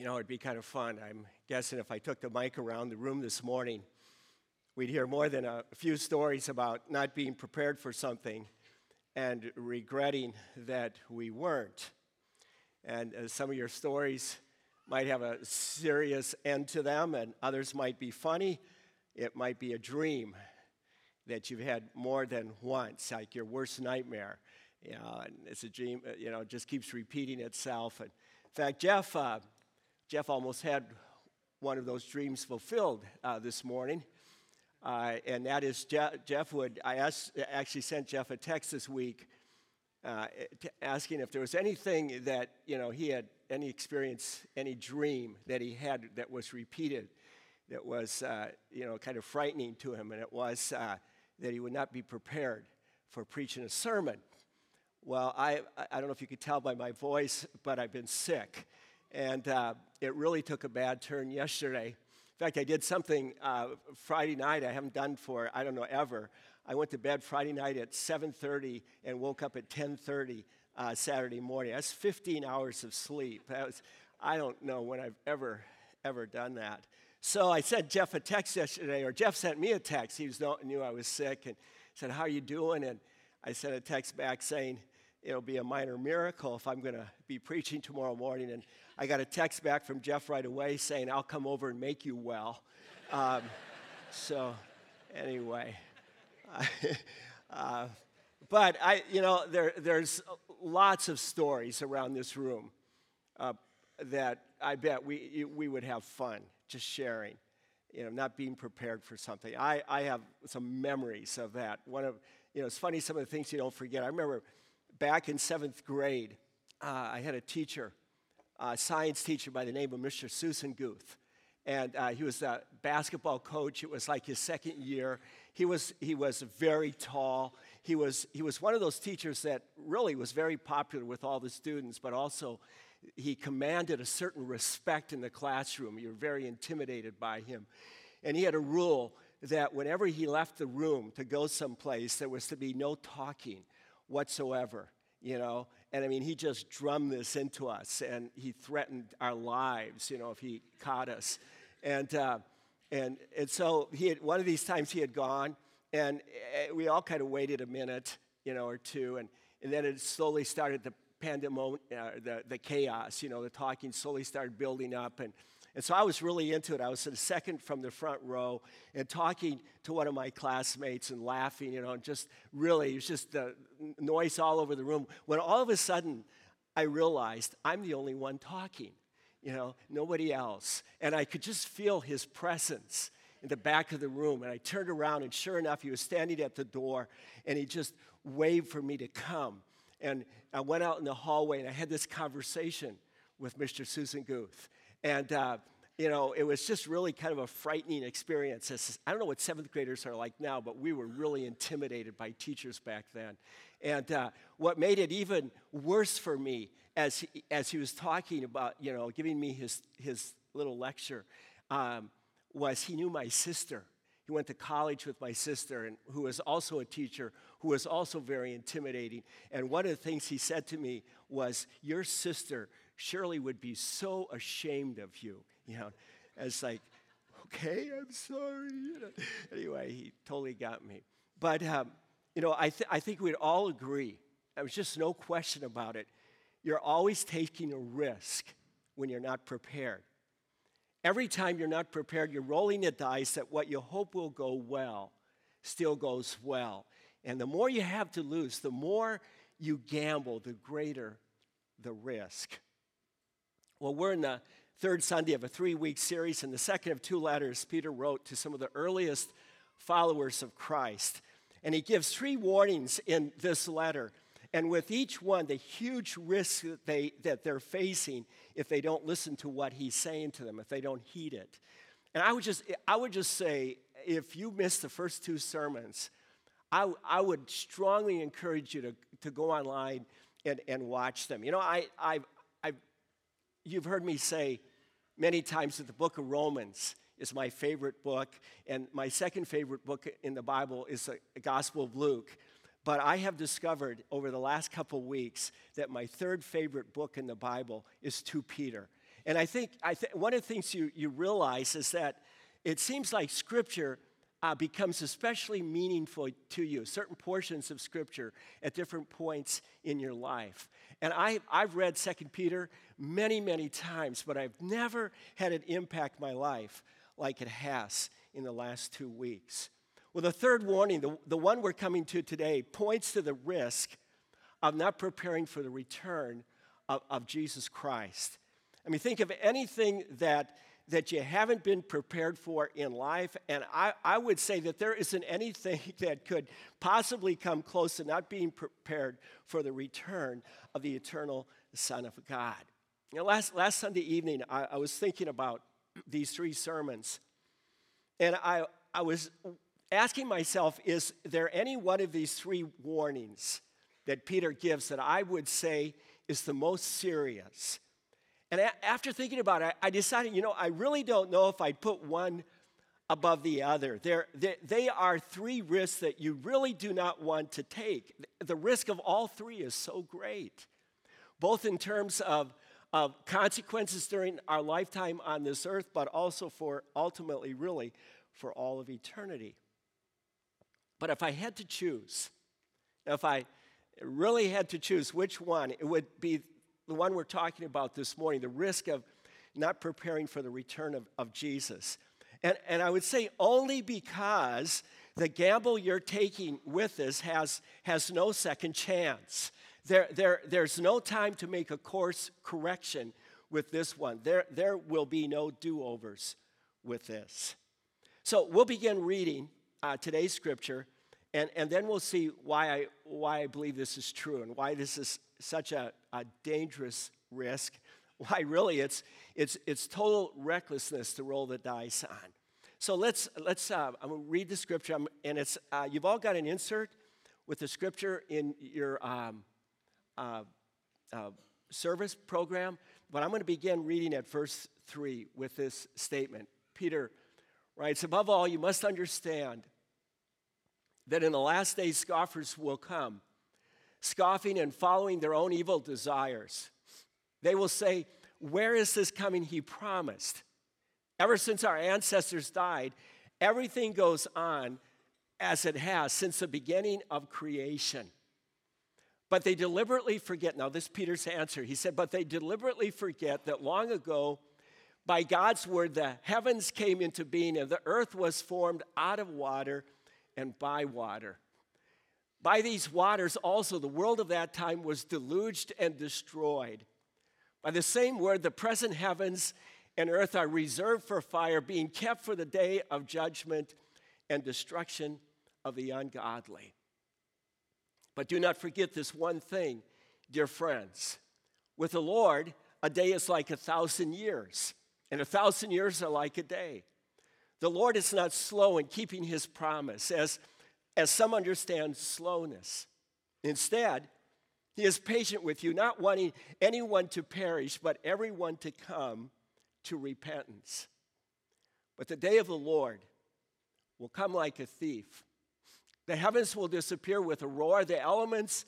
You know, it'd be kind of fun. I'm guessing if I took the mic around the room this morning, we'd hear more than a few stories about not being prepared for something and regretting that we weren't. And uh, some of your stories might have a serious end to them, and others might be funny. It might be a dream that you've had more than once, like your worst nightmare. You know, and it's a dream, uh, you know, just keeps repeating itself. And in fact, Jeff, uh, Jeff almost had one of those dreams fulfilled uh, this morning. Uh, and that is Jeff, Jeff would, I asked, actually sent Jeff a text this week uh, asking if there was anything that, you know, he had any experience, any dream that he had that was repeated, that was, uh, you know, kind of frightening to him. And it was uh, that he would not be prepared for preaching a sermon. Well, I, I don't know if you could tell by my voice, but I've been sick. And uh, it really took a bad turn yesterday. In fact, I did something uh, Friday night I haven't done for, I don't know, ever. I went to bed Friday night at 7.30 and woke up at 10.30 uh, Saturday morning. That's 15 hours of sleep. That was, I don't know when I've ever, ever done that. So I sent Jeff a text yesterday, or Jeff sent me a text. He was, knew I was sick and said, how are you doing? And I sent a text back saying, it'll be a minor miracle if I'm going to be preaching tomorrow morning. And I got a text back from Jeff right away saying, I'll come over and make you well. Um, so, anyway. uh, but I, you know, there, there's lots of stories around this room uh, that I bet we, we would have fun just sharing, you know, not being prepared for something. I, I have some memories of that. One of, you know, it's funny some of the things you don't forget. I remember back in seventh grade, uh, I had a teacher, a science teacher by the name of Mr. Susan Guth. And uh, he was a basketball coach. It was like his second year. He was, he was very tall. He was, he was one of those teachers that really was very popular with all the students, but also he commanded a certain respect in the classroom. You were very intimidated by him. And he had a rule that whenever he left the room to go someplace, there was to be no talking whatsoever, you know. And I mean, he just drummed this into us and he threatened our lives, you know, if he caught us. And, uh, and, and so he had, one of these times he had gone, and eh, we all kind of waited a minute, you know, or two, and, and then it slowly started the pandemonium, uh, the, the chaos, you know, the talking slowly started building up. And, and so I was really into it. I was the second from the front row and talking to one of my classmates and laughing, you know, and just really, it was just the noise all over the room. When all of a sudden I realized I'm the only one talking you know, nobody else. And I could just feel his presence in the back of the room. And I turned around, and sure enough, he was standing at the door, and he just waved for me to come. And I went out in the hallway, and I had this conversation with Mr. Susan Guth. And, uh, you know, it was just really kind of a frightening experience. I don't know what seventh graders are like now, but we were really intimidated by teachers back then. And uh, what made it even worse for me as he, as he was talking about, you know, giving me his, his little lecture, um, was he knew my sister. He went to college with my sister, and who was also a teacher, who was also very intimidating. And one of the things he said to me was, Your sister surely would be so ashamed of you. You know, it's like, okay, I'm sorry. You know. Anyway, he totally got me. But, um, you know, I, th- I think we'd all agree, there was just no question about it. You're always taking a risk when you're not prepared. Every time you're not prepared, you're rolling the dice that what you hope will go well still goes well. And the more you have to lose, the more you gamble, the greater the risk. Well, we're in the third Sunday of a three week series, and the second of two letters Peter wrote to some of the earliest followers of Christ. And he gives three warnings in this letter. And with each one, the huge risk that, they, that they're facing if they don't listen to what he's saying to them, if they don't heed it. And I would just, I would just say, if you missed the first two sermons, I, I would strongly encourage you to, to go online and, and watch them. You know, I, I, I, you've heard me say many times that the book of Romans is my favorite book, and my second favorite book in the Bible is the Gospel of Luke. But I have discovered over the last couple weeks that my third favorite book in the Bible is 2 Peter. And I think, I th- one of the things you, you realize is that it seems like Scripture uh, becomes especially meaningful to you, certain portions of Scripture at different points in your life. And I, I've read 2 Peter many, many times, but I've never had it impact my life like it has in the last two weeks. Well, the third warning, the, the one we're coming to today, points to the risk of not preparing for the return of, of Jesus Christ. I mean, think of anything that that you haven't been prepared for in life. And I, I would say that there isn't anything that could possibly come close to not being prepared for the return of the eternal Son of God. You know, last, last Sunday evening, I, I was thinking about these three sermons. And I, I was asking myself, is there any one of these three warnings that Peter gives that I would say is the most serious? And a- after thinking about it, I decided, you know, I really don't know if I'd put one above the other. They're, they, they are three risks that you really do not want to take. The risk of all three is so great, both in terms of, of consequences during our lifetime on this earth, but also for ultimately, really, for all of eternity. But if I had to choose, if I really had to choose which one, it would be the one we're talking about this morning, the risk of not preparing for the return of, of Jesus. And, and I would say only because the gamble you're taking with this has, has no second chance. There, there, there's no time to make a course correction with this one. There, there will be no do overs with this. So we'll begin reading uh, today's scripture, and, and then we'll see why I, why I believe this is true and why this is such a, a dangerous risk. Why, really, it's, it's, it's total recklessness to roll the dice on. So let's, let's uh, I'm going to read the scripture, I'm, and it's, uh, you've all got an insert with the scripture in your um, uh, uh service program, but I'm going to begin reading at verse 3 with this statement. Peter writes, Above all, you must understand that in the last days scoffers will come scoffing and following their own evil desires. They will say, Where is this coming he promised? Ever since our ancestors died, everything goes on as it has since the beginning of creation. But they deliberately forget. Now, this Peter's answer. He said, But they deliberately forget that long ago, by God's word, the heavens came into being and the earth was formed out of water and by water. By these waters also, the world of that time was deluged and destroyed. By the same word, the present heavens and earth are reserved for fire, being kept for the day of judgment and destruction of the ungodly. But do not forget this one thing, dear friends. With the Lord, a day is like a thousand years, and a thousand years are like a day. The Lord is not slow in keeping his promise, as as some understand slowness. Instead, he is patient with you, not wanting anyone to perish, but everyone to come to repentance. But the day of the Lord will come like a thief. The heavens will disappear with a roar, the elements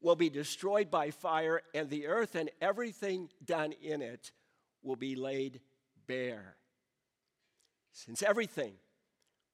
will be destroyed by fire, and the earth and everything done in it will be laid bare. Since everything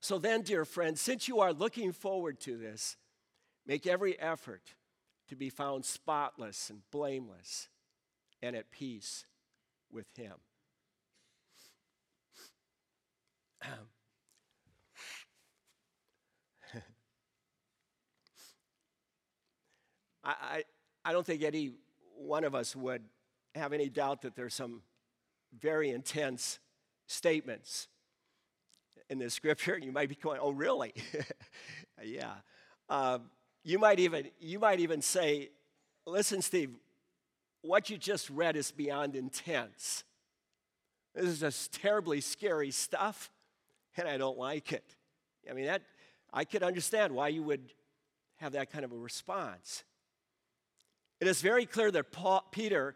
So then, dear friends, since you are looking forward to this, make every effort to be found spotless and blameless and at peace with Him. I, I, don't think any one of us would have any doubt that there's some very intense statements in the scripture. You might be going, oh, really? yeah. Um, you, might even, you might even say, listen, Steve, what you just read is beyond intense. This is just terribly scary stuff, and I don't like it. I mean, that I could understand why you would have that kind of a response. It is very clear that Paul, Peter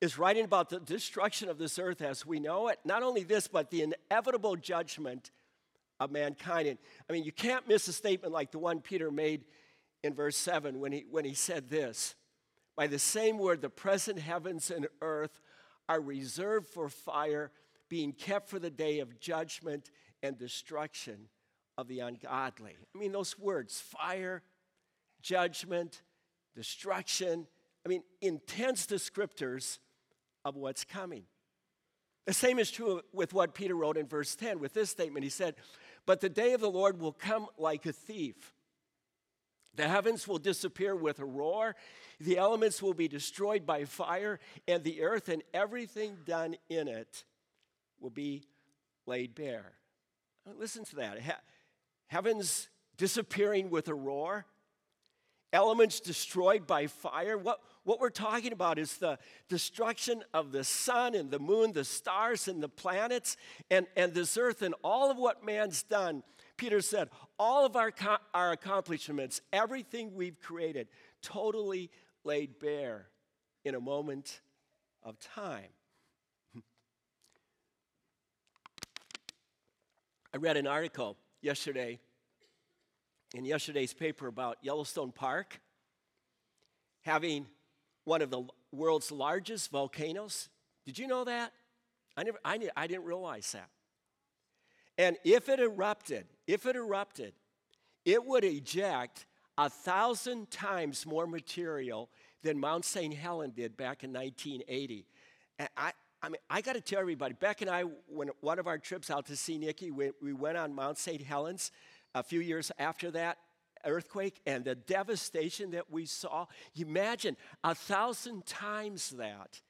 is writing about the destruction of this earth as we know it. Not only this, but the inevitable judgment of mankind. And I mean, you can't miss a statement like the one Peter made in verse 7 when he, when he said this By the same word, the present heavens and earth are reserved for fire, being kept for the day of judgment and destruction of the ungodly. I mean, those words fire, judgment, destruction. I mean, intense descriptors of what's coming. The same is true with what Peter wrote in verse 10 with this statement. He said, But the day of the Lord will come like a thief. The heavens will disappear with a roar, the elements will be destroyed by fire, and the earth and everything done in it will be laid bare. Listen to that. heavens disappearing with a roar, elements destroyed by fire. What, what we're talking about is the destruction of the sun and the moon, the stars and the planets, and, and this earth, and all of what man's done. Peter said, all of our, our accomplishments, everything we've created, totally laid bare in a moment of time. I read an article yesterday in yesterday's paper about Yellowstone Park having one of the world's largest volcanoes. Did you know that? I, never, I, I didn't realize that. And if it erupted, if it erupted, it would eject a thousand times more material than Mount St. Helen did back in 1980. And I, I mean, I got to tell everybody, Beck and I, when one of our trips out to see Nikki, we, we went on Mount St. Helens a few years after that earthquake and the devastation that we saw. Imagine a thousand times that.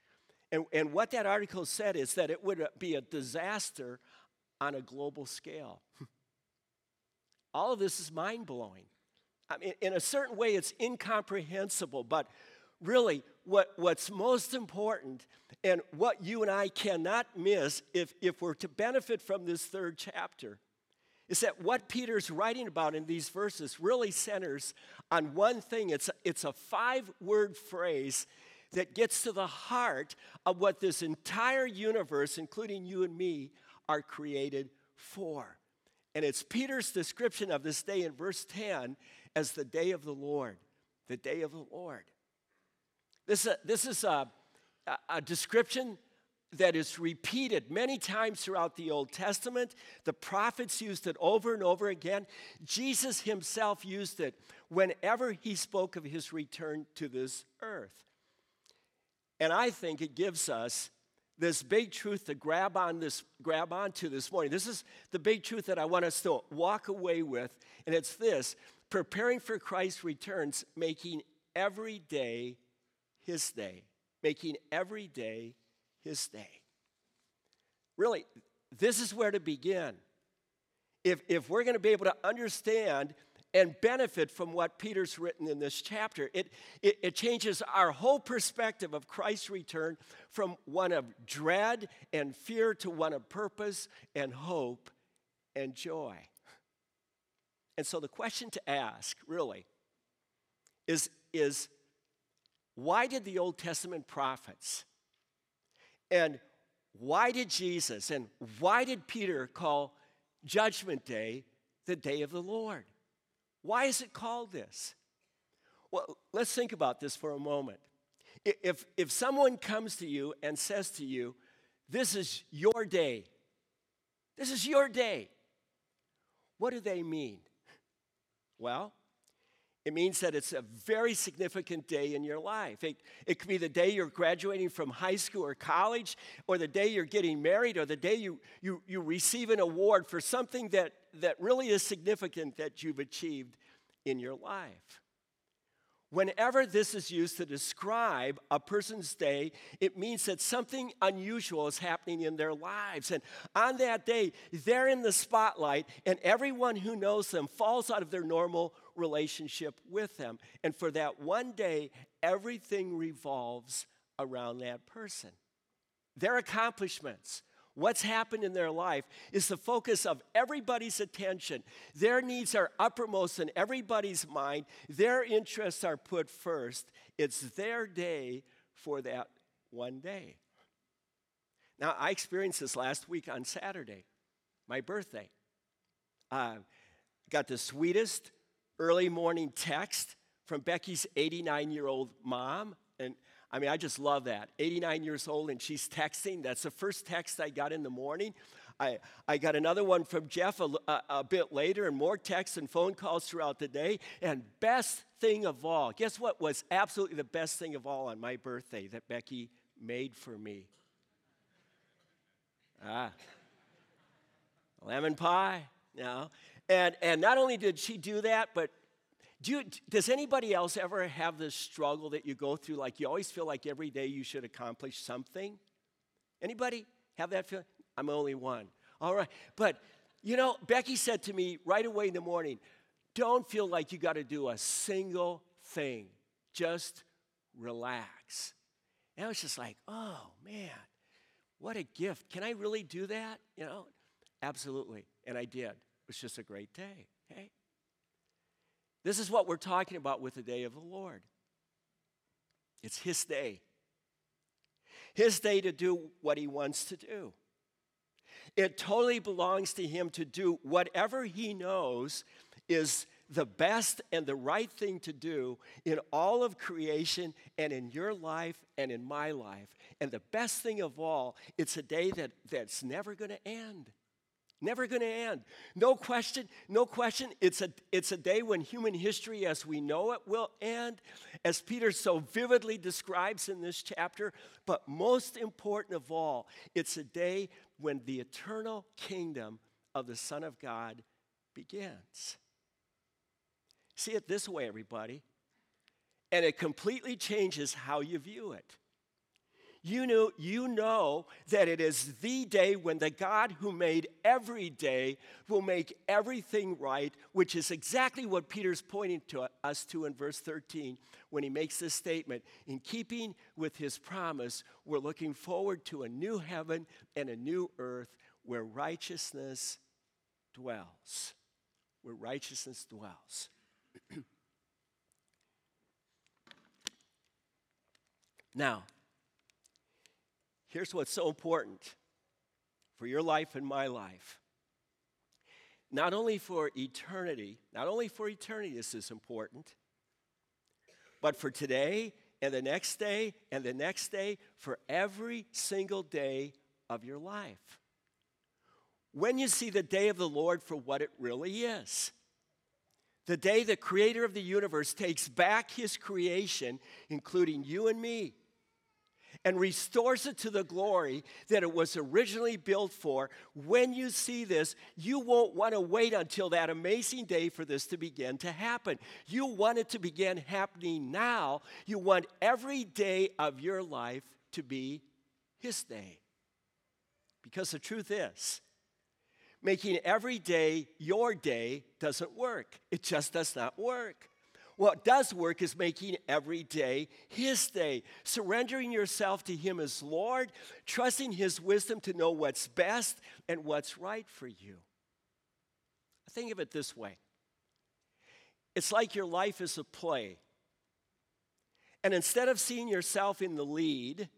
And, and what that article said is that it would be a disaster on a global scale. All of this is mind blowing. I mean, in a certain way, it's incomprehensible, but really, what, what's most important and what you and I cannot miss if, if we're to benefit from this third chapter is that what Peter's writing about in these verses really centers on one thing. It's a, it's a five word phrase that gets to the heart of what this entire universe, including you and me, are created for. And it's Peter's description of this day in verse 10 as the day of the Lord. The day of the Lord. This, uh, this is a, a description that is repeated many times throughout the Old Testament. The prophets used it over and over again. Jesus himself used it whenever he spoke of his return to this earth. And I think it gives us this big truth to grab on this grab onto this morning. This is the big truth that I want us to walk away with, and it's this: preparing for Christ's returns, making every day his day, making every day his day. Really, this is where to begin. If, if we're going to be able to understand and benefit from what Peter's written in this chapter, it, it, it changes our whole perspective of Christ's return from one of dread and fear to one of purpose and hope and joy. And so the question to ask, really, is, is why did the Old Testament prophets and why did Jesus and why did Peter call Judgment Day the day of the Lord? Why is it called this? Well, let's think about this for a moment. If, if someone comes to you and says to you, This is your day, this is your day, what do they mean? Well, it means that it's a very significant day in your life. It, it could be the day you're graduating from high school or college, or the day you're getting married, or the day you, you, you receive an award for something that, that really is significant that you've achieved in your life. Whenever this is used to describe a person's day, it means that something unusual is happening in their lives. And on that day, they're in the spotlight, and everyone who knows them falls out of their normal relationship with them. And for that one day, everything revolves around that person. Their accomplishments, what's happened in their life is the focus of everybody's attention. Their needs are uppermost in everybody's mind, their interests are put first. It's their day for that one day. Now, I experienced this last week on Saturday, my birthday. Uh, got the sweetest early morning text from Becky's 89 year old mom. And I mean, I just love that. 89 years old and she's texting. That's the first text I got in the morning. I, I got another one from Jeff a, a, a, bit later, and more texts and phone calls throughout the day. And best thing of all, guess what was absolutely the best thing of all on my birthday that Becky made for me? Ah, lemon pie. Know? And, and not only did she do that, but do you, does anybody else ever have this struggle that you go through? Like you always feel like every day you should accomplish something? Anybody have that feeling? I'm only one. All right. But, you know, Becky said to me right away in the morning, don't feel like you got to do a single thing. Just relax. And I was just like, oh, man, what a gift. Can I really do that? You know, absolutely. And I did. It was just a great day. Hey. This is what we're talking about with the day of the Lord. It's His day. His day to do what He wants to do. It totally belongs to Him to do whatever He knows is the best and the right thing to do in all of creation and in your life and in my life. And the best thing of all, it's a day that, that's never going to end. Never going to end. No question, no question. It's a, it's a day when human history as we know it will end, as Peter so vividly describes in this chapter. But most important of all, it's a day when the eternal kingdom of the Son of God begins. See it this way, everybody. And it completely changes how you view it you know, you know that it is the day when the God who made every day will make everything right, which is exactly what Peter's pointing to us to in verse 13 when he makes this statement. In keeping with his promise, we're looking forward to a new heaven and a new earth where righteousness dwells. Where righteousness dwells. now, Here's what's so important for your life and my life. Not only for eternity, not only for eternity, this is important, but for today and the next day and the next day, for every single day of your life. When you see the day of the Lord for what it really is, the day the creator of the universe takes back his creation, including you and me, and restores it to the glory that it was originally built for. When you see this, you won't want to wait until that amazing day for this to begin to happen. You want it to begin happening now. You want every day of your life to be His day. Because the truth is, making every day your day doesn't work. It just does not work. What does work is making every day His day, surrendering yourself to Him as Lord, trusting His wisdom to know what's best and what's right for you. Think of it this way it's like your life is a play. And instead of seeing yourself in the lead,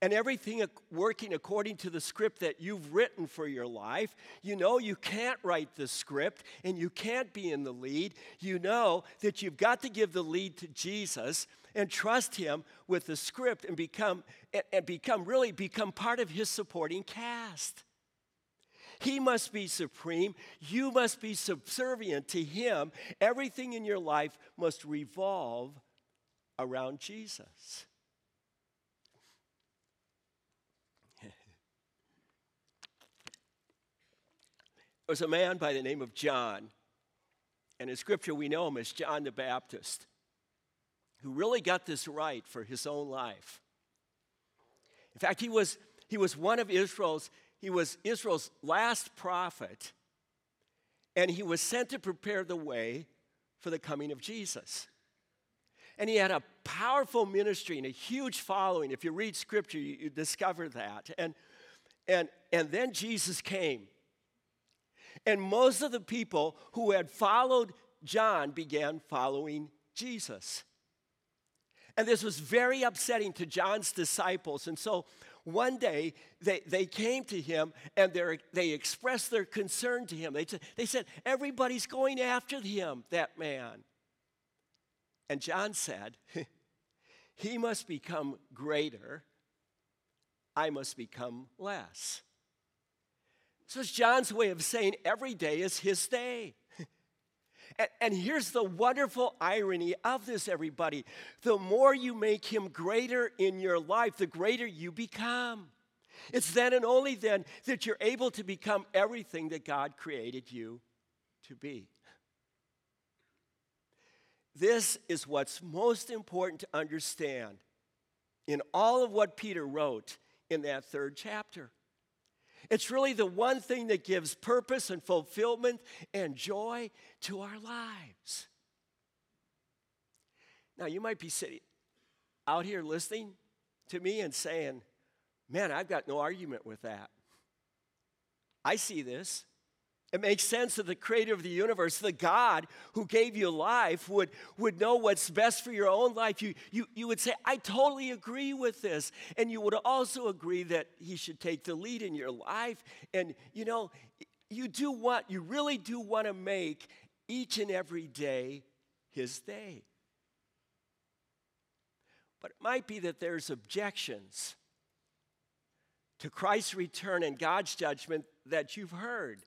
and everything working according to the script that you've written for your life. You know you can't write the script and you can't be in the lead. You know that you've got to give the lead to Jesus and trust him with the script and become and become really become part of his supporting cast. He must be supreme. You must be subservient to him. Everything in your life must revolve around Jesus. There was a man by the name of John, and in Scripture we know him as John the Baptist, who really got this right for his own life. In fact, he was, he was one of Israel's, he was Israel's last prophet, and he was sent to prepare the way for the coming of Jesus. And he had a powerful ministry and a huge following. If you read scripture, you, you discover that. And And, and then Jesus came. And most of the people who had followed John began following Jesus. And this was very upsetting to John's disciples. And so one day they, they came to him and they expressed their concern to him. They, they said, Everybody's going after him, that man. And John said, He must become greater, I must become less. So it's John's way of saying every day is his day. And, and, here's the wonderful irony of this, everybody. The more you make him greater in your life, the greater you become. It's then and only then that you're able to become everything that God created you to be. This is what's most important to understand in all of what Peter wrote in that third chapter. It's really the one thing that gives purpose and fulfillment and joy to our lives. Now, you might be sitting out here listening to me and saying, Man, I've got no argument with that. I see this. It makes sense that the creator of the universe, the God who gave you life, would, would know what's best for your own life. You, you, you would say, I totally agree with this. And you would also agree that he should take the lead in your life. And you know, you do want, you really do want to make each and every day his day. But it might be that there's objections to Christ's return and God's judgment that you've heard.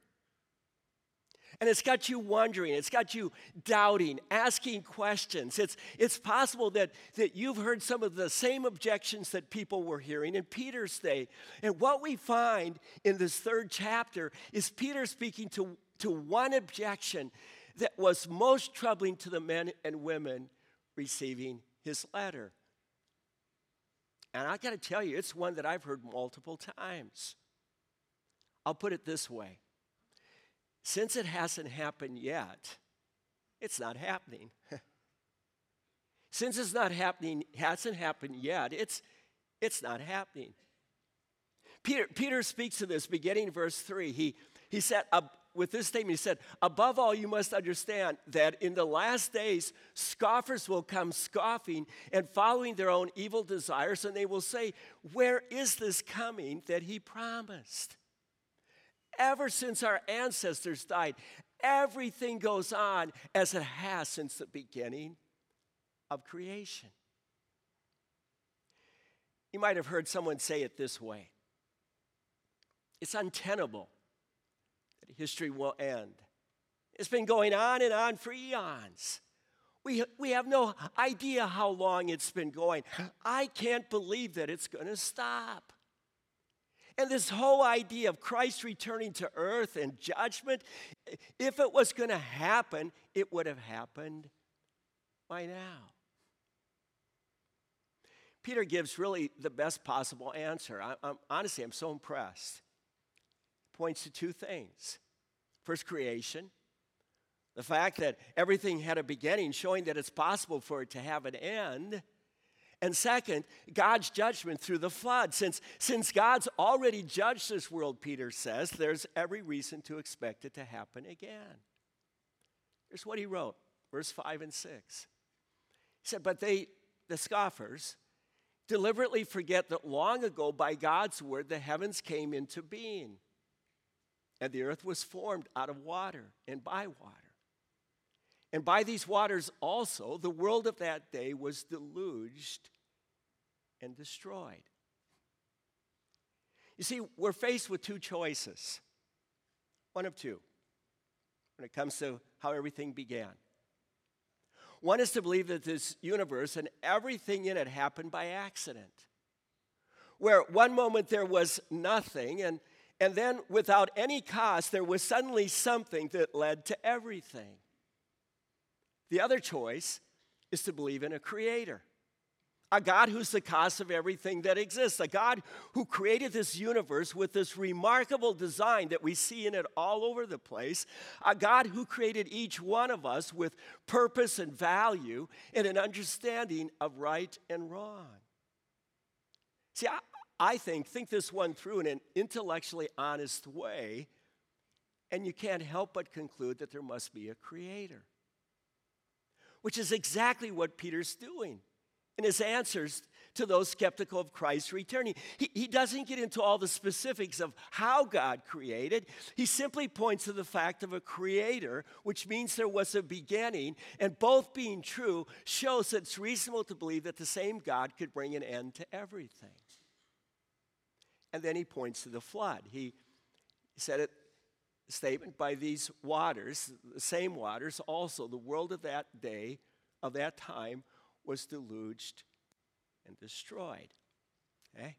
And it's got you wondering, it's got you doubting, asking questions. It's, it's possible that, that you've heard some of the same objections that people were hearing in Peter's day. And what we find in this third chapter is Peter speaking to, to one objection that was most troubling to the men and women receiving his letter. And I got to tell you, it's one that I've heard multiple times. I'll put it this way since it hasn't happened yet, it's not happening. Since it's not happening, hasn't happened yet, it's, it's not happening. Peter, Peter speaks to this beginning verse 3. He, he said, uh, with this statement, he said, Above all, you must understand that in the last days, scoffers will come scoffing and following their own evil desires, and they will say, Where is this coming that he promised? Ever since our ancestors died. Everything goes on as it has since the beginning of creation. You might have heard someone say it this way it's untenable that history will end. It's been going on and on for eons. We, we have no idea how long it's been going. I can't believe that it's going to stop. And this whole idea of Christ returning to earth and judgment, if it was going to happen, it would have happened by now. Peter gives really the best possible answer. I, I'm, honestly, I'm so impressed. Points to two things. First, creation. The fact that everything had a beginning, showing that it's possible for it to have an end. And second, God's judgment through the flood. Since, since God's already judged this world, Peter says, there's every reason to expect it to happen again. Here's what he wrote, verse 5 and 6. He said, But they, the scoffers, deliberately forget that long ago, by God's word, the heavens came into being, and the earth was formed out of water and by water. And by these waters also, the world of that day was deluged and destroyed. You see, we're faced with two choices one of two when it comes to how everything began. One is to believe that this universe and everything in it happened by accident, where one moment there was nothing, and, and then without any cost, there was suddenly something that led to everything. The other choice is to believe in a creator. A God who's the cause of everything that exists. A God who created this universe with this remarkable design that we see in it all over the place. A God who created each one of us with purpose and value and an understanding of right and wrong. See, I, I think, think this one through in an intellectually honest way, and you can't help but conclude that there must be a creator. Which is exactly what Peter's doing in his answers to those skeptical of Christ's returning. He, he doesn't get into all the specifics of how God created. He simply points to the fact of a creator, which means there was a beginning, and both being true shows that it's reasonable to believe that the same God could bring an end to everything. And then he points to the flood. He said it statement by these waters, the same waters, also the world of that day, of that time, was deluged and destroyed. Okay?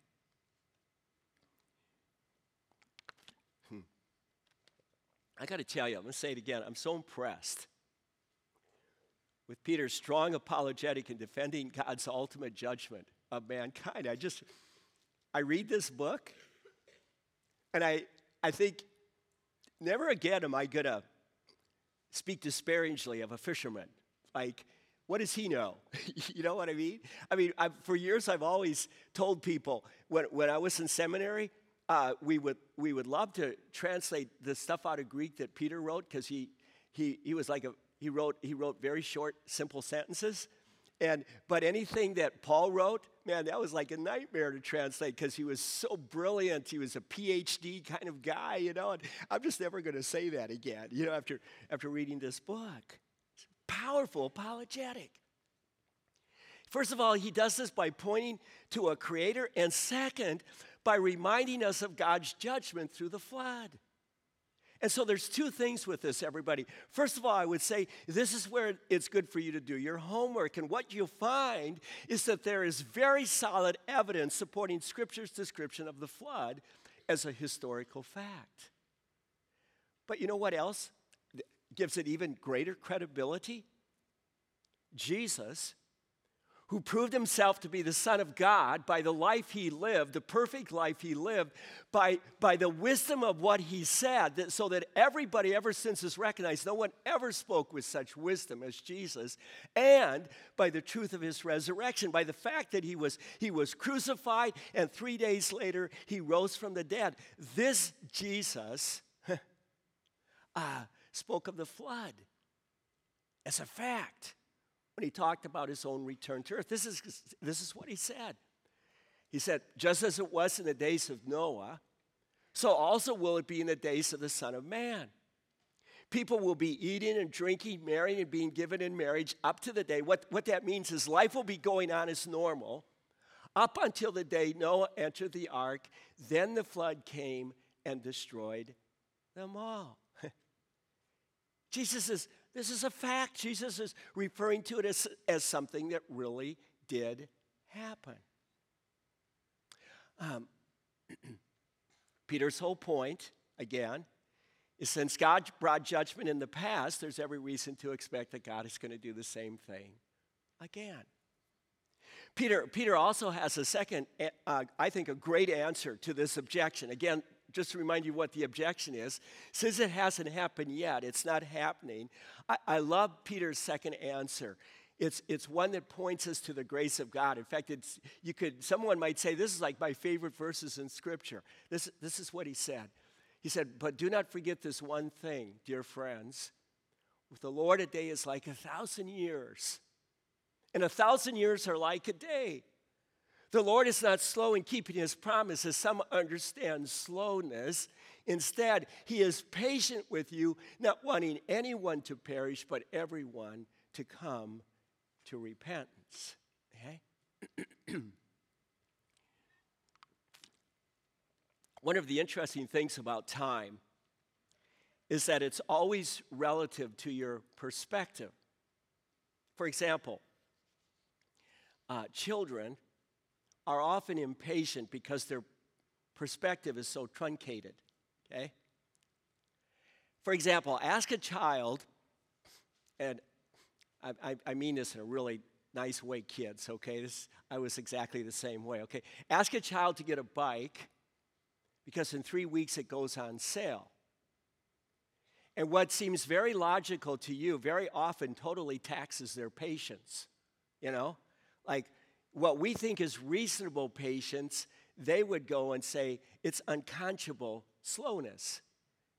Hmm. I got to tell you, I'm going to say it again. I'm so impressed with Peter's strong apologetic in defending God's ultimate judgment of mankind. I just, I read this book and I, I think, never again am I going to speak disparagingly of a fisherman. Like, what does he know? you know what I mean? I mean, I've, for years I've always told people when, when I was in seminary, uh, we, would, we would love to translate the stuff out of Greek that Peter wrote because he, he, he was like a, he wrote, he wrote very short, simple sentences. And, but anything that Paul wrote, man, that was like a nightmare to translate because he was so brilliant. He was a PhD kind of guy, you know. And I'm just never going to say that again, you know, after, after reading this book powerful apologetic. First of all, he does this by pointing to a creator, and second, by reminding us of God's judgment through the flood. And so there's two things with this, everybody. First of all, I would say this is where it's good for you to do your homework. And what you'll find is that there is very solid evidence supporting Scripture's description of the flood as a historical fact. But you know what else? gives it even greater credibility? Jesus, who proved himself to be the Son of God by the life he lived, the perfect life he lived, by, by the wisdom of what he said, that, so that everybody ever since has recognized no one ever spoke with such wisdom as Jesus, and by the truth of his resurrection, by the fact that he was, he was crucified and three days later he rose from the dead. This Jesus. uh, spoke of the flood as a fact when he talked about his own return to earth. This is, this is what he said. He said, Just as it was in the days of Noah, so also will it be in the days of the Son of Man. People will be eating and drinking, marrying and being given in marriage up to the day. What, what that means is life will be going on as normal up until the day Noah entered the ark. Then the flood came and destroyed them all. Jesus is, this is a fact. Jesus is referring to it as, as something that really did happen. Um, Peter's whole point, again, is since God brought judgment in the past, there's every reason to expect that God is going to do the same thing again. Peter, Peter also has a second, uh, I think, a great answer to this objection. Again, just to remind you what the objection is, since it hasn't happened yet, it's not happening. I, I love Peter's second answer. It's, it's one that points us to the grace of God. In fact, it's, you could, someone might say, this is like my favorite verses in Scripture. This, this is what he said. He said, But do not forget this one thing, dear friends. With the Lord, a day is like a thousand years, and a thousand years are like a day. The Lord is not slow in keeping his promises. Some understand slowness. Instead, he is patient with you, not wanting anyone to perish, but everyone to come to repentance. Okay? One of the interesting things about time is that it's always relative to your perspective. For example, uh, children are often impatient because their perspective is so truncated. Okay? For example, ask a child, and I, I, I mean this in a really nice way, kids, okay? This, I was exactly the same way, okay? Ask a child to get a bike because in three weeks it goes on sale. And what seems very logical to you very often totally taxes their patience. You know? Like, what we think is reasonable patience, they would go and say it's unconscionable slowness.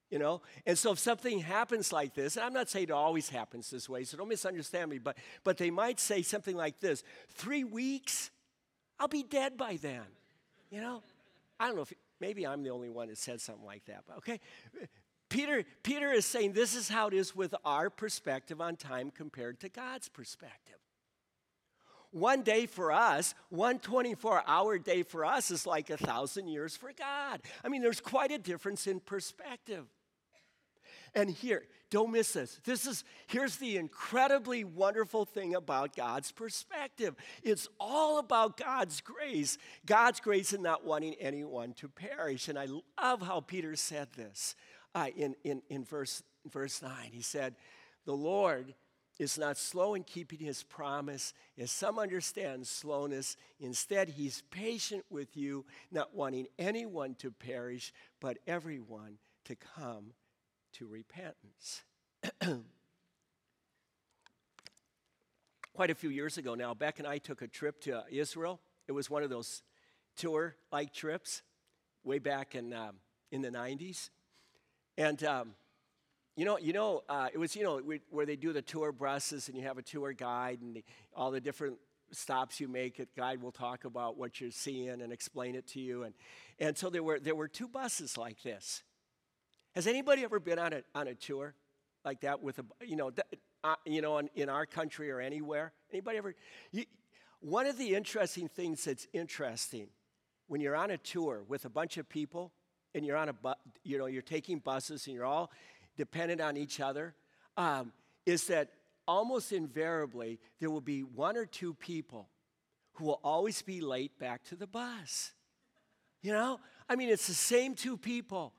You know? And so if something happens like this, and I'm not saying it always happens this way, so don't misunderstand me, but, but they might say something like this three weeks, I'll be dead by then. You know? I don't know if maybe I'm the only one that said something like that, but okay. Peter, Peter is saying this is how it is with our perspective on time compared to God's perspective. One day for us, one 24 hour day for us is like a thousand years for God. I mean, there's quite a difference in perspective. And here, don't miss this. This is here's the incredibly wonderful thing about God's perspective. It's all about God's grace. God's grace in not wanting anyone to perish. And I love how Peter said this uh, in, in, in verse, verse 9. He said, The Lord is not slow in keeping his promise, as some understand slowness. Instead, he's patient with you, not wanting anyone to perish, but everyone to come to repentance. Quite a few years ago now, Beck and I took a trip to Israel. It was one of those tour like trips way back in, um, in the 90s. And um, you know, you know, uh, it was you know where they do the tour buses and you have a tour guide and the, all the different stops you make. The guide will talk about what you're seeing and explain it to you. And and so there were there were two buses like this. Has anybody ever been on a on a tour like that with a you know uh, you know in, in, our country or anywhere? Anybody ever? You, one of the interesting things that's interesting when you're on a tour with a bunch of people and you're on a bu- you know you're taking buses and you're all dependent on each other, um, is that almost invariably there will be one or two people who will always be late back to the bus. You know? I mean, it's the same two people.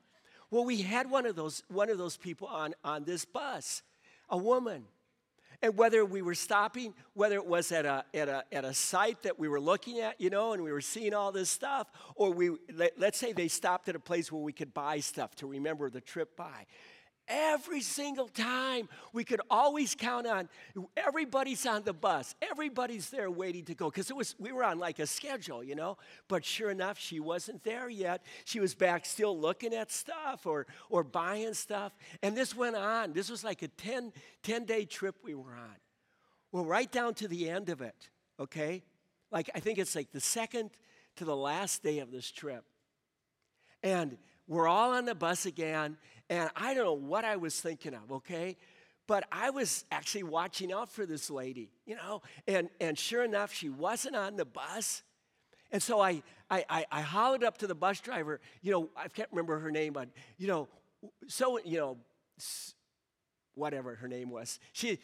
Well, we had one of those, one of those people on, on this bus, a woman. And whether we were stopping, whether it was at a, at, a, at a site that we were looking at, you know, and we were seeing all this stuff, or we, let, let's say they stopped at a place where we could buy stuff to remember the trip by. Every single time, we could always count on everybody's on the bus. Everybody's there waiting to go because it was we were on like a schedule, you know. But sure enough, she wasn't there yet. She was back still looking at stuff or or buying stuff. And this went on. This was like a 10, 10 day trip we were on. Well, right down to the end of it, okay? Like I think it's like the second to the last day of this trip. And we're all on the bus again, and I don't know what I was thinking of, okay? But I was actually watching out for this lady, you know, and, and sure enough, she wasn't on the bus. And so I, I, I, I hollered up to the bus driver, you know, I can't remember her name, but, you know, so, you know, whatever her name was. She,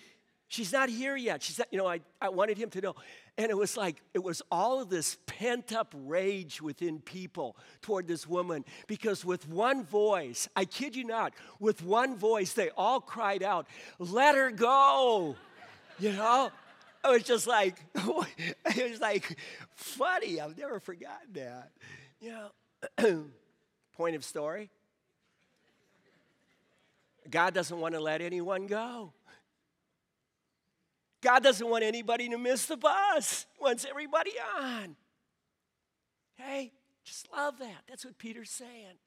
she's not here yet. She's not, you know, I, I wanted him to know. And it was like, it was all of this pent up rage within people toward this woman because with one voice, I kid you not, with one voice, they all cried out, Let her go. You know? It was just like, it was like funny. I've never forgotten that. You know, point of story God doesn't want to let anyone go. God doesn't want anybody to miss the bus, he wants everybody on. Hey, just love that. That's what Peter's saying.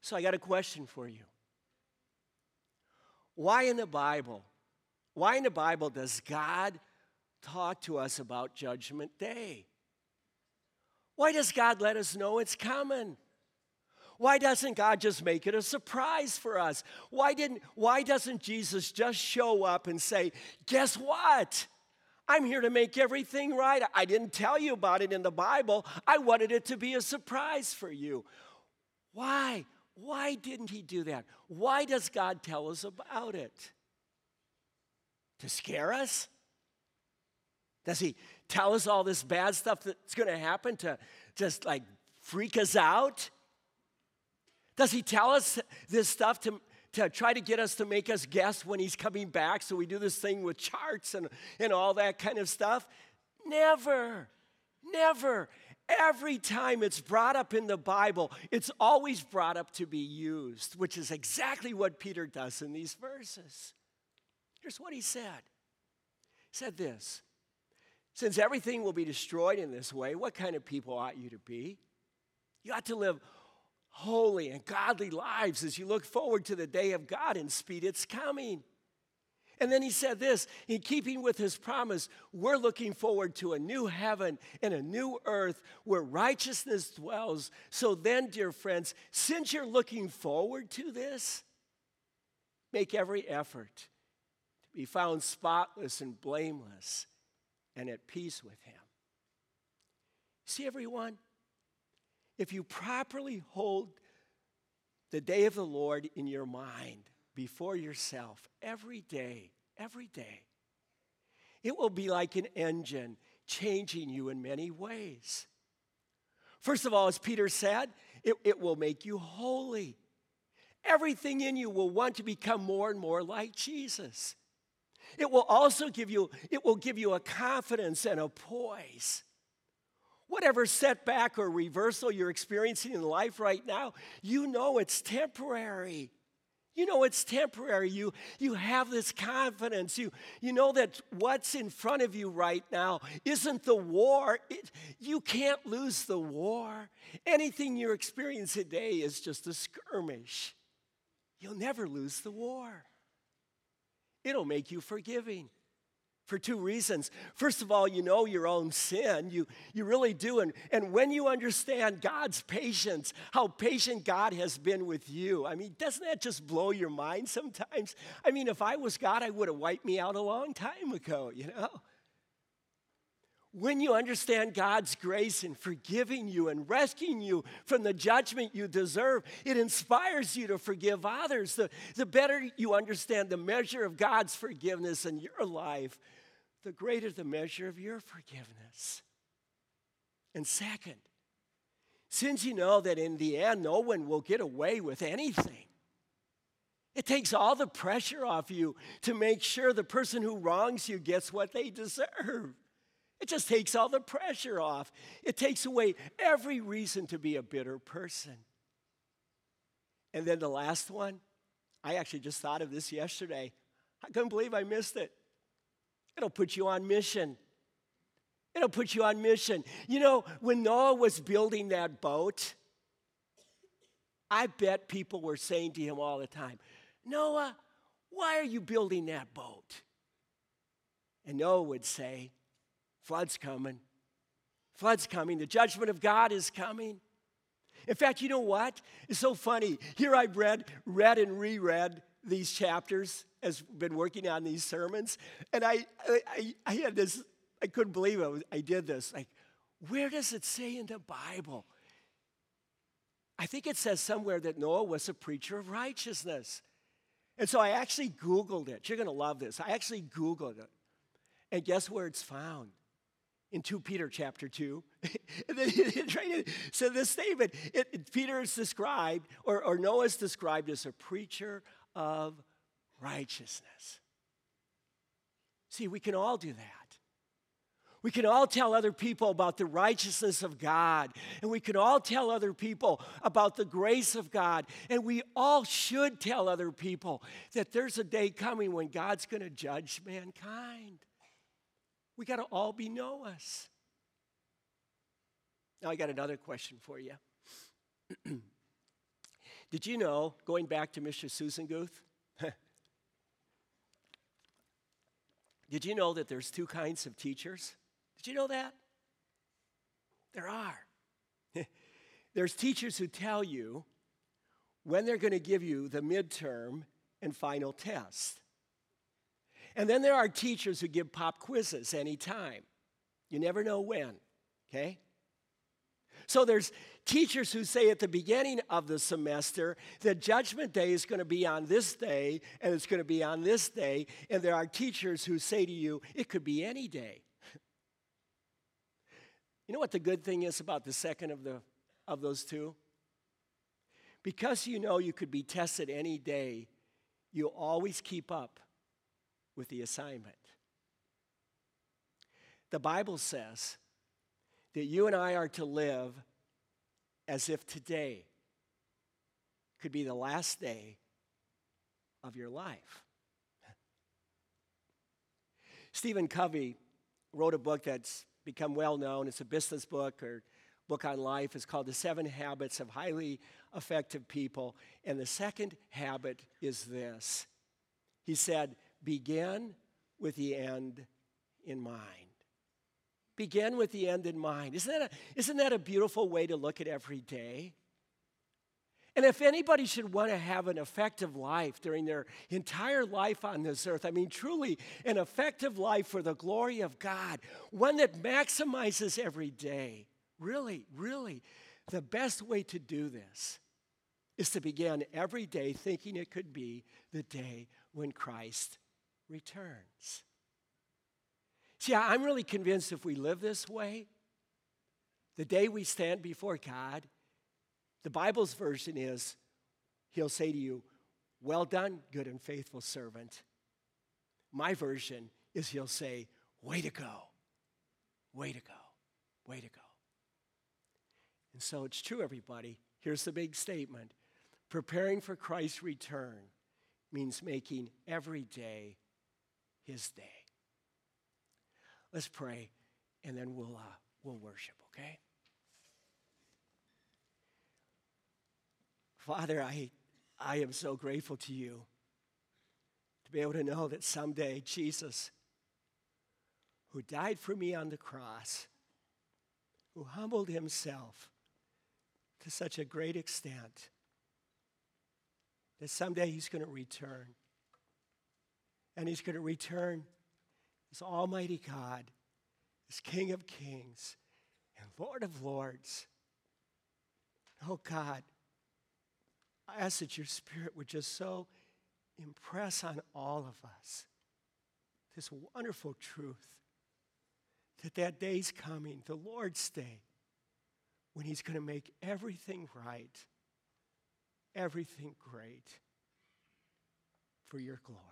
So I got a question for you. Why in the Bible? Why in the Bible does God talk to us about Judgment Day? Why does God let us know it's coming? Why doesn't God just make it a surprise for us? Why, didn't, why doesn't Jesus just show up and say, Guess what? I'm here to make everything right. I didn't tell you about it in the Bible. I wanted it to be a surprise for you. Why? Why didn't he do that? Why does God tell us about it? To scare us? Does he tell us all this bad stuff that's going to happen to just like freak us out? Does he tell us this stuff to, to try to get us to make us guess when he's coming back? So we do this thing with charts and, and all that kind of stuff? Never, never. Every time it's brought up in the Bible, it's always brought up to be used, which is exactly what Peter does in these verses. Here's what he said He said this Since everything will be destroyed in this way, what kind of people ought you to be? You ought to live holy and godly lives as you look forward to the day of God and speed its coming. And then he said this in keeping with his promise, we're looking forward to a new heaven and a new earth where righteousness dwells. So then, dear friends, since you're looking forward to this, make every effort to be found spotless and blameless and at peace with him. See, everyone, if you properly hold the day of the Lord in your mind before yourself every day, every day, it will be like an engine changing you in many ways. First of all, as Peter said, it, it will make you holy. Everything in you will want to become more and more like Jesus. It will also give you, it will give you a confidence and a poise. Whatever setback or reversal you're experiencing in life right now, you know it's temporary. You know it's temporary. You, you have this confidence. You, you know that what's in front of you right now isn't the war. It, you can't lose the war. Anything you're experiencing today is just a skirmish. You'll never lose the war. It'll make you forgiving for two reasons. First of all, you know your own sin. You, you really do. And, and when you understand God's patience, how patient God has been with you, I mean, doesn't that just blow your mind sometimes? I mean, if I was God, I would have wiped me out a long time ago, you know? When you understand God's grace in forgiving you and rescuing you from the judgment you deserve, it inspires you to forgive others. The, the better you understand the measure of God's forgiveness in your life, the greater the measure of your forgiveness. And second, since you know that in the end no one will get away with anything, it takes all the pressure off you to make sure the person who wrongs you gets what they deserve. It just takes all the pressure off. It takes away every reason to be a bitter person. And then the last one, I actually just thought of this yesterday. I couldn't believe I missed it. It'll put you on mission. It'll put you on mission. You know, when Noah was building that boat, I bet people were saying to him all the time, Noah, why are you building that boat? And Noah would say, Flood's coming. Flood's coming. The judgment of God is coming. In fact, you know what? It's so funny. Here I've read, read and reread these chapters as been working on these sermons, and I, I, I had this. I couldn't believe it. I did this. Like, where does it say in the Bible? I think it says somewhere that Noah was a preacher of righteousness. And so I actually Googled it. You're going to love this. I actually Googled it. And guess where it's found? In 2 Peter chapter 2. and then it, so this statement, it, it, Peter is described, or, or Noah is described as a preacher of righteousness. See, we can all do that. We can all tell other people about the righteousness of God, and we can all tell other people about the grace of God, and we all should tell other people that there's a day coming when God's going to judge mankind. We got to all be Noahs. Now, I got another question for you. Did you know, going back to Mr. Susan Guth, did you know that there's two kinds of teachers? Did you know that? There are. there's teachers who tell you when they're going to give you the midterm and final test. And then there are teachers who give pop quizzes anytime. You never know when, okay? So there's teachers who say at the beginning of the semester that judgment day is going to be on this day and it's going to be on this day. And there are teachers who say to you, it could be any day. You know what the good thing is about the second of, the, of those two? Because you know you could be tested any day, you always keep up with the assignment. The Bible says that you and I are to live as if today could be the last day of your life. Stephen Covey wrote a book that's become well known. It's a business book or book on life. It's called The Seven Habits of Highly Effective People. And the second habit is this He said, Begin with the end in mind. Begin with the end in mind. Isn't that a, isn't that a beautiful way to look at every day? And if anybody should want to have an effective life during their entire life on this earth, I mean, truly an effective life for the glory of God, one that maximizes every day, really, really, the best way to do this is to begin every day thinking it could be the day when Christ returns. See, I'm really convinced if we live this way, the day we stand before God, the Bible's version is He'll say to you, Well done, good and faithful servant. My version is He'll say, Way to go, way to go, way to go. And so it's true, everybody. Here's the big statement preparing for Christ's return means making every day His day. Let's pray, and then we'll, uh, we'll worship, okay? Father, I, I am so grateful to you to be able to know that someday Jesus, who died for me on the cross, who humbled himself to such a great extent, that someday he's going to return. And he's going to return as Almighty God, as King of Kings and Lord of Lords. Oh God, I ask that your Spirit would just so impress on all of us this wonderful truth that that day's coming, the Lord's day, when He's going to make everything right, everything great for your glory.